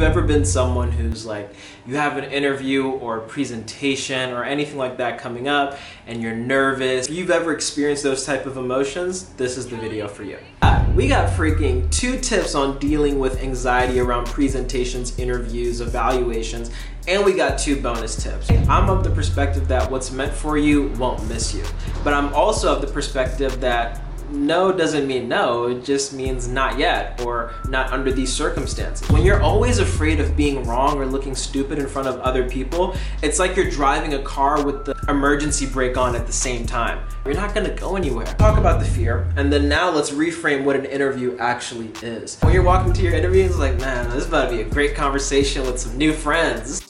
you've ever been someone who's like, you have an interview or a presentation or anything like that coming up and you're nervous, if you've ever experienced those type of emotions, this is the video for you. Uh, we got freaking two tips on dealing with anxiety around presentations, interviews, evaluations, and we got two bonus tips. I'm of the perspective that what's meant for you won't miss you, but I'm also of the perspective that no doesn't mean no, it just means not yet or not under these circumstances. When you're always afraid of being wrong or looking stupid in front of other people, it's like you're driving a car with the emergency brake on at the same time. You're not gonna go anywhere. Talk about the fear, and then now let's reframe what an interview actually is. When you're walking to your interview, it's like, man, this is about to be a great conversation with some new friends.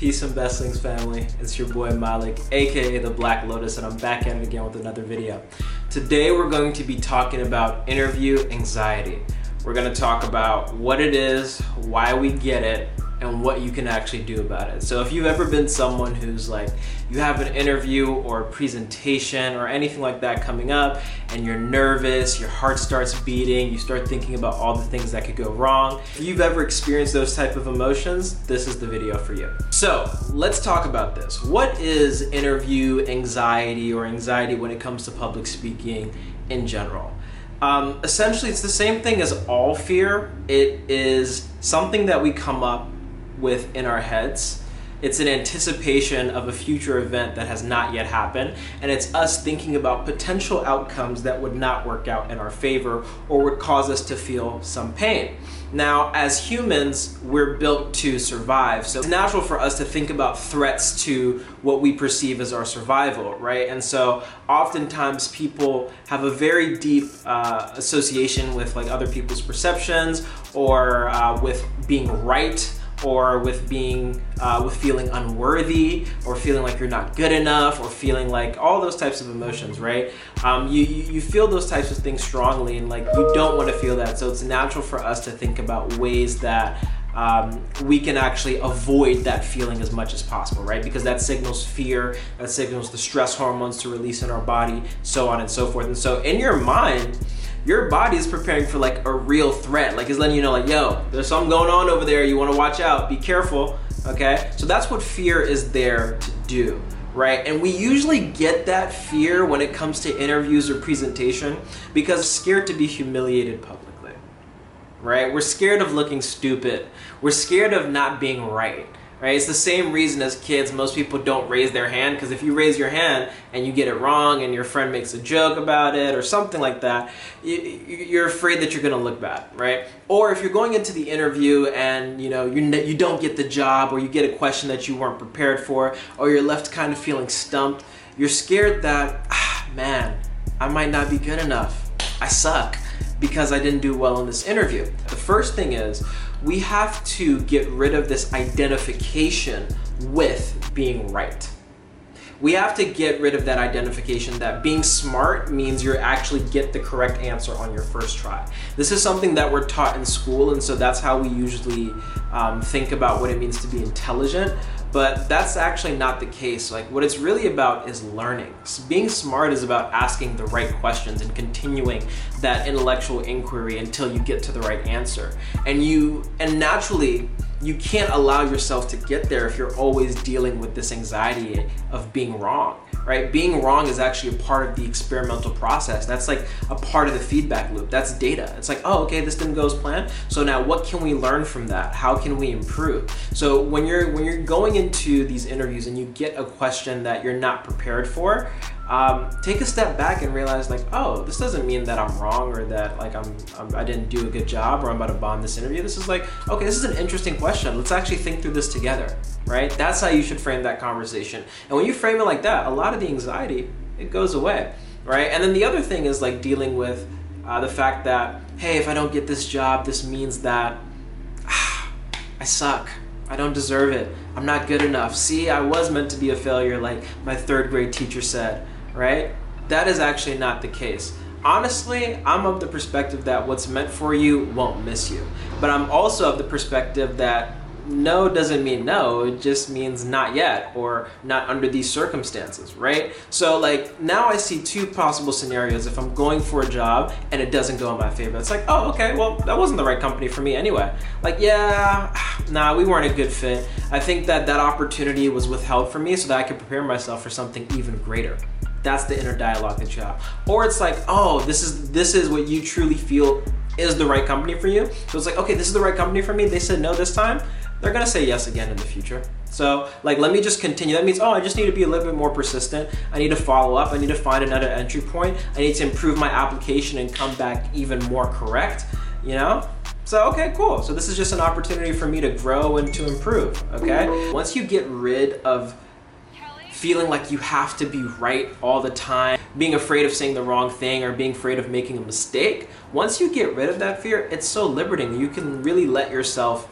Peace and blessings family, it's your boy Malik, aka The Black Lotus, and I'm back at it again with another video. Today we're going to be talking about interview anxiety. We're gonna talk about what it is, why we get it, and what you can actually do about it. So if you've ever been someone who's like, you have an interview or a presentation or anything like that coming up and you're nervous, your heart starts beating, you start thinking about all the things that could go wrong. If you've ever experienced those type of emotions, this is the video for you. So let's talk about this. What is interview anxiety or anxiety when it comes to public speaking in general? Um, essentially, it's the same thing as all fear. It is something that we come up with in our heads. It's an anticipation of a future event that has not yet happened, and it's us thinking about potential outcomes that would not work out in our favor or would cause us to feel some pain. Now, as humans, we're built to survive, so it's natural for us to think about threats to what we perceive as our survival, right? And so, oftentimes, people have a very deep uh, association with like other people's perceptions or uh, with being right or with being uh, with feeling unworthy or feeling like you're not good enough or feeling like all those types of emotions right um, you, you feel those types of things strongly and like you don't want to feel that so it's natural for us to think about ways that um, we can actually avoid that feeling as much as possible, right? Because that signals fear, that signals the stress hormones to release in our body, so on and so forth. And so in your mind, your body is preparing for like a real threat. Like it's letting you know, like, yo, there's something going on over there. You want to watch out. Be careful. Okay. So that's what fear is there to do. Right. And we usually get that fear when it comes to interviews or presentation because scared to be humiliated publicly. Right. We're scared of looking stupid. We're scared of not being right right? It's the same reason as kids, most people don't raise their hand because if you raise your hand and you get it wrong and your friend makes a joke about it or something like that, you're afraid that you're going to look bad, right? Or if you're going into the interview and you know you you don't get the job or you get a question that you weren't prepared for or you're left kind of feeling stumped, you're scared that ah, man, I might not be good enough. I suck because I didn't do well in this interview. The first thing is we have to get rid of this identification with being right. We have to get rid of that identification that being smart means you actually get the correct answer on your first try. This is something that we're taught in school, and so that's how we usually um, think about what it means to be intelligent but that's actually not the case. Like what it's really about is learning. Being smart is about asking the right questions and continuing that intellectual inquiry until you get to the right answer. And you and naturally you can't allow yourself to get there if you're always dealing with this anxiety of being wrong right? Being wrong is actually a part of the experimental process. That's like a part of the feedback loop. That's data. It's like, oh, okay, this didn't go as planned. So now what can we learn from that? How can we improve? So when you're when you're going into these interviews and you get a question that you're not prepared for, um, take a step back and realize like, oh, this doesn't mean that I'm wrong or that like I'm, I'm I did not do a good job or I'm about to bomb this interview. This is like, okay, this is an interesting question. Let's actually think through this together, right? That's how you should frame that conversation. And when you frame it like that, a lot of the anxiety it goes away, right? And then the other thing is like dealing with uh, the fact that hey, if I don't get this job, this means that ah, I suck. I don't deserve it. I'm not good enough. See, I was meant to be a failure, like my third grade teacher said right? That is actually not the case. Honestly, I'm of the perspective that what's meant for you won't miss you. But I'm also of the perspective that no doesn't mean no, it just means not yet or not under these circumstances, right? So like now I see two possible scenarios if I'm going for a job and it doesn't go in my favor. It's like, oh, okay, well, that wasn't the right company for me anyway. Like, yeah, nah, we weren't a good fit. I think that that opportunity was withheld from me so that I could prepare myself for something even greater. That's the inner dialogue that you have. Or it's like, oh, this is this is what you truly feel is the right company for you. So it's like, okay, this is the right company for me. They said no this time. They're gonna say yes again in the future. So like, let me just continue. That means, oh, I just need to be a little bit more persistent. I need to follow up. I need to find another entry point. I need to improve my application and come back even more correct, you know? So, okay, cool. So this is just an opportunity for me to grow and to improve, okay? Once you get rid of feeling like you have to be right all the time, being afraid of saying the wrong thing or being afraid of making a mistake, once you get rid of that fear, it's so liberating. You can really let yourself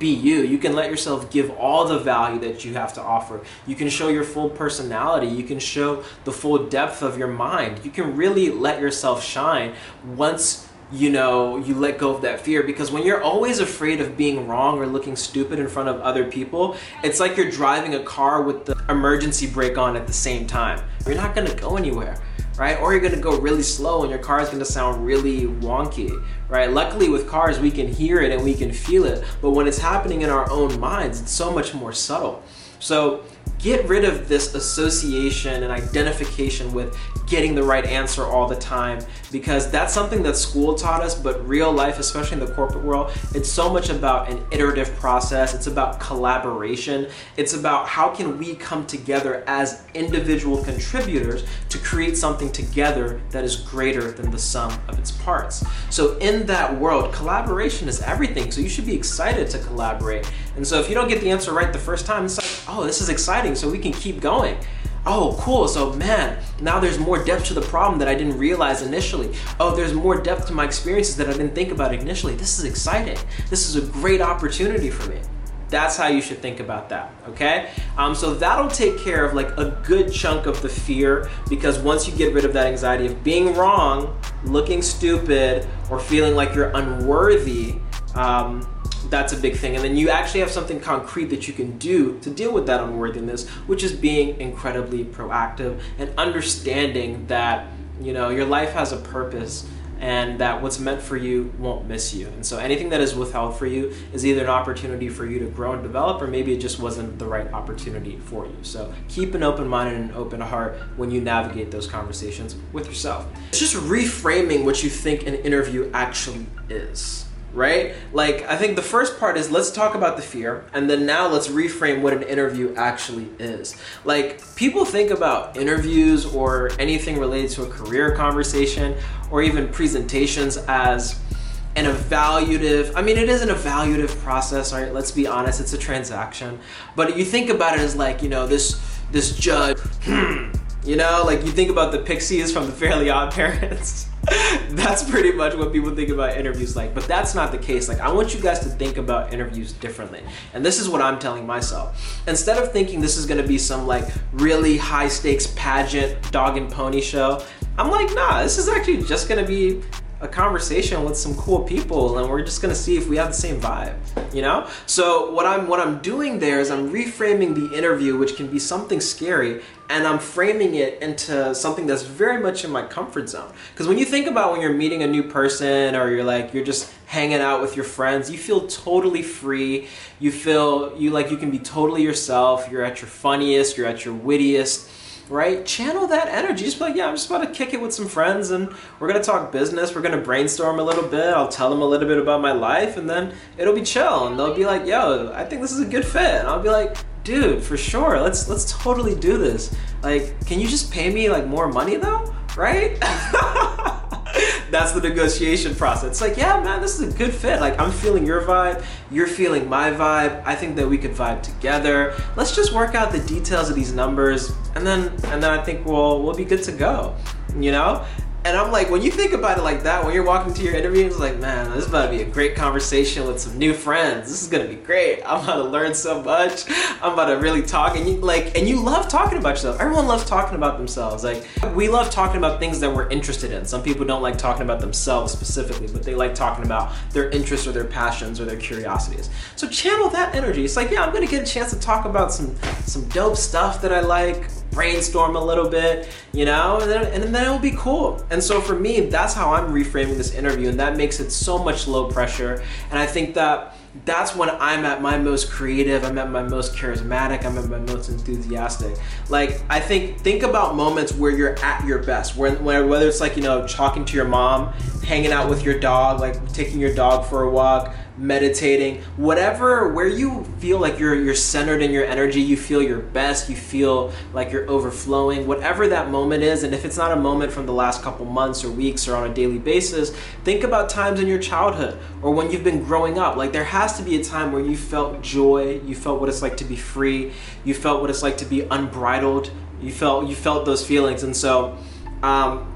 be you. You can let yourself give all the value that you have to offer. You can show your full personality. You can show the full depth of your mind. You can really let yourself shine once you know, you let go of that fear because when you're always afraid of being wrong or looking stupid in front of other people, it's like you're driving a car with the emergency brake on at the same time. You're not gonna go anywhere, right? Or you're gonna go really slow and your car is gonna sound really wonky, right? Luckily with cars, we can hear it and we can feel it, but when it's happening in our own minds, it's so much more subtle. So get rid of this association and identification with getting the right answer all the time because that's something that school taught us but real life especially in the corporate world it's so much about an iterative process. It's about collaboration. It's about how can we come together as individual contributors to create something together that is greater than the sum of its parts. So in that world collaboration is everything. So you should be excited to collaborate and so if you don't get the answer right the first time it's like oh this is exciting so we can keep going oh, cool, so man, now there's more depth to the problem that I didn't realize initially. Oh, there's more depth to my experiences that I didn't think about initially. This is exciting. This is a great opportunity for me. That's how you should think about that, okay? Um, so that'll take care of like a good chunk of the fear because once you get rid of that anxiety of being wrong, looking stupid, or feeling like you're unworthy, um, that's a big thing. And then you actually have something concrete that you can do to deal with that unworthiness, which is being incredibly proactive and understanding that, you know, your life has a purpose and that what's meant for you won't miss you. And so anything that is withheld for you is either an opportunity for you to grow and develop, or maybe it just wasn't the right opportunity for you. So keep an open mind and an open heart when you navigate those conversations with yourself. It's just reframing what you think an interview actually is right? Like, I think the first part is let's talk about the fear, and then now let's reframe what an interview actually is. Like, people think about interviews or anything related to a career conversation or even presentations as an evaluative i mean it is an evaluative process right let's be honest it's a transaction but you think about it as like you know this this judge hmm, you know like you think about the pixies from the fairly odd parents. That's pretty much what people think about interviews like but that's not the case. Like i want you guys to think about interviews differently. And this is what i'm telling myself. Instead of thinking this is to be some like really high stakes pageant dog and pony show i'm like nah this is actually just to be a conversation with some cool people and we're just gonna see if we have the same vibe you know? So what i'm what i'm doing there is i'm reframing the interview which can be something scary and i'm framing it into something that's very much in my comfort zone. Because when you think about when you're meeting a new person or you're like you're just hanging out with your friends you feel totally free. You feel you like you can be totally yourself. You're at your funniest you're at your wittiest right? Channel that energy. Just be like, yeah, I'm just about to kick it with some friends and we're gonna talk business. We're gonna brainstorm a little bit. I'll tell them a little bit about my life and then it'll be chill. And they'll be like, yo, I think this is a good fit. And I'll be like, dude, for sure. Let's let's totally do this. Like, can you just pay me like more money though? Right? that's the negotiation process. It's like, yeah, man, this is a good fit. Like, I'm feeling your vibe, you're feeling my vibe. I think that we could vibe together. Let's just work out the details of these numbers, and then and then I think we'll we'll be good to go. You know. And I'm like, when you think about it like that, when you're walking to your interview, it's like, man, this is about to be a great conversation with some new friends. This is gonna be great. I'm about to learn so much. I'm about to really talk, and you like, and you love talking about yourself. Everyone loves talking about themselves. Like, we love talking about things that we're interested in. Some people don't like talking about themselves specifically, but they like talking about their interests or their passions or their curiosities. So channel that energy. It's like, yeah, I'm gonna get a chance to talk about some some dope stuff that I like brainstorm a little bit, you know, and then, and then it'll be cool. And so for me, that's how I'm reframing this interview, and that makes it so much low pressure. And I think that that's when I'm at my most creative, I'm at my most charismatic, I'm at my most enthusiastic. Like I think think about moments where you're at your best, where, where whether it's like, you know, talking to your mom, hanging out with your dog, like taking your dog for a walk, meditating, whatever, where you feel like you're you're centered in your energy, you feel your best, you feel like you're overflowing, whatever that moment is, and if it's not a moment from the last couple months or weeks or on a daily basis, think about times in your childhood or when you've been growing up. Like there has to be a time where you felt joy, you felt what it's like to be free, you felt what it's like to be unbridled, you felt you felt those feelings, and so um,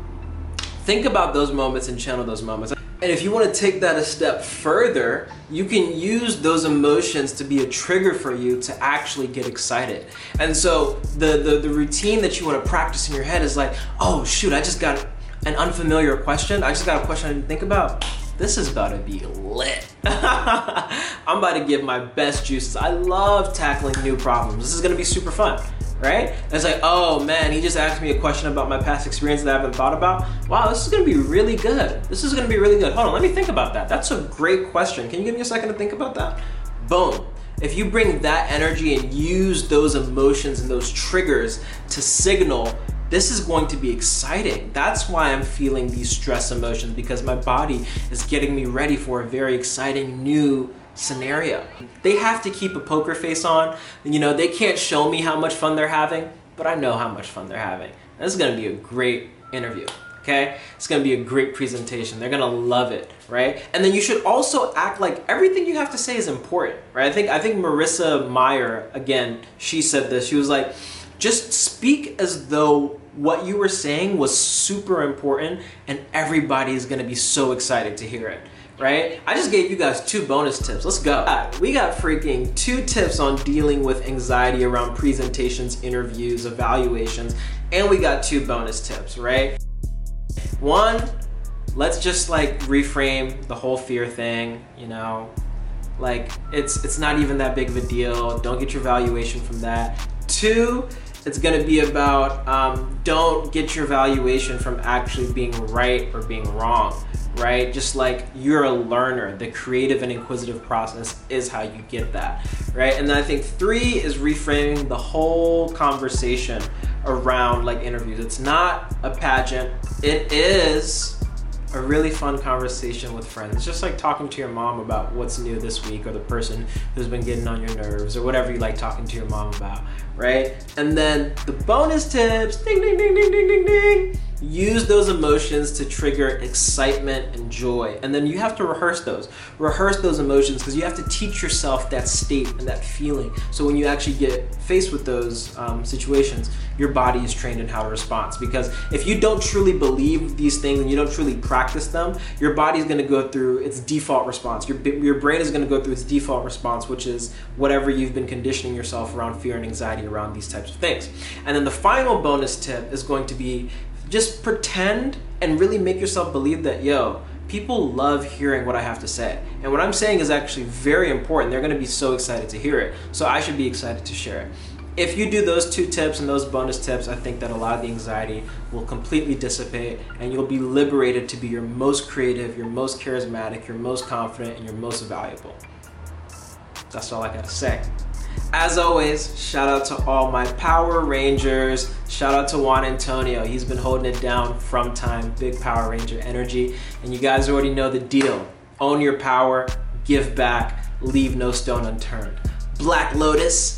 think about those moments and channel those moments. And if you want to take that a step further, you can use those emotions to be a trigger for you to actually get excited. And so the, the, the routine that you want to practice in your head is like, oh shoot, I just got an unfamiliar question. I just got a question I didn't think about. This is about to be lit. I'm about to give my best juices. I love tackling new problems. This is gonna be super fun right? And it's like, oh man, he just asked me a question about my past experience that I haven't thought about. Wow, this is gonna be really good. This is gonna be really good. Hold on, let me think about that. That's a great question. Can you give me a second to think about that? Boom. If you bring that energy and use those emotions and those triggers to signal this is going to be exciting. That's why I'm feeling these stress emotions because my body is getting me ready for a very exciting new scenario. They have to keep a poker face on. You know, they can't show me how much fun they're having, but I know how much fun they're having. This is gonna be a great interview, okay? It's gonna be a great presentation. They're gonna love it, right? And then you should also act like everything you have to say is important, right? I think I think Marissa Mayer, again, she said this. She was like, just speak as though what you were saying was super important and everybody is gonna be so excited to hear it right? I just gave you guys two bonus tips. Let's go. We got freaking two tips on dealing with anxiety around presentations, interviews, evaluations, and we got two bonus tips, right? One, let's just like reframe the whole fear thing, you know? Like it's it's not even that big of a deal. Don't get your valuation from that. Two, it's gonna be about um, don't get your valuation from actually being right or being wrong right? Just like you're a learner, the creative and inquisitive process is how you get that, right? And then I think three is reframing the whole conversation around like interviews. It's not a pageant, it is a really fun conversation with friends. Just like talking to your mom about what's new this week or the person who's been getting on your nerves or whatever you like talking to your mom about, right? And then the bonus tips, ding, ding, ding, ding, ding, ding, ding use those emotions to trigger excitement and joy. And then you have to rehearse those. Rehearse those emotions because you have to teach yourself that state and that feeling. So when you actually get faced with those um, situations, your body is trained in how to respond. Because if you don't truly believe these things and you don't truly practice them, your body is going to go through its default response. Your, your brain is going to go through its default response, which is whatever you've been conditioning yourself around fear and anxiety around these types of things. And then the final bonus tip is going to be just pretend and really make yourself believe that, yo, people love hearing what I have to say. And what I'm saying is actually very important. They're gonna be so excited to hear it. So I should be excited to share it. If you do those two tips and those bonus tips, I think that a lot of the anxiety will completely dissipate and you'll be liberated to be your most creative, your most charismatic, your most confident, and your most valuable. That's all I gotta say. As always, shout out to all my Power Rangers. Shout out to Juan Antonio. He's been holding it down from time. Big Power Ranger energy. And you guys already know the deal. Own your power, give back, leave no stone unturned. Black Lotus,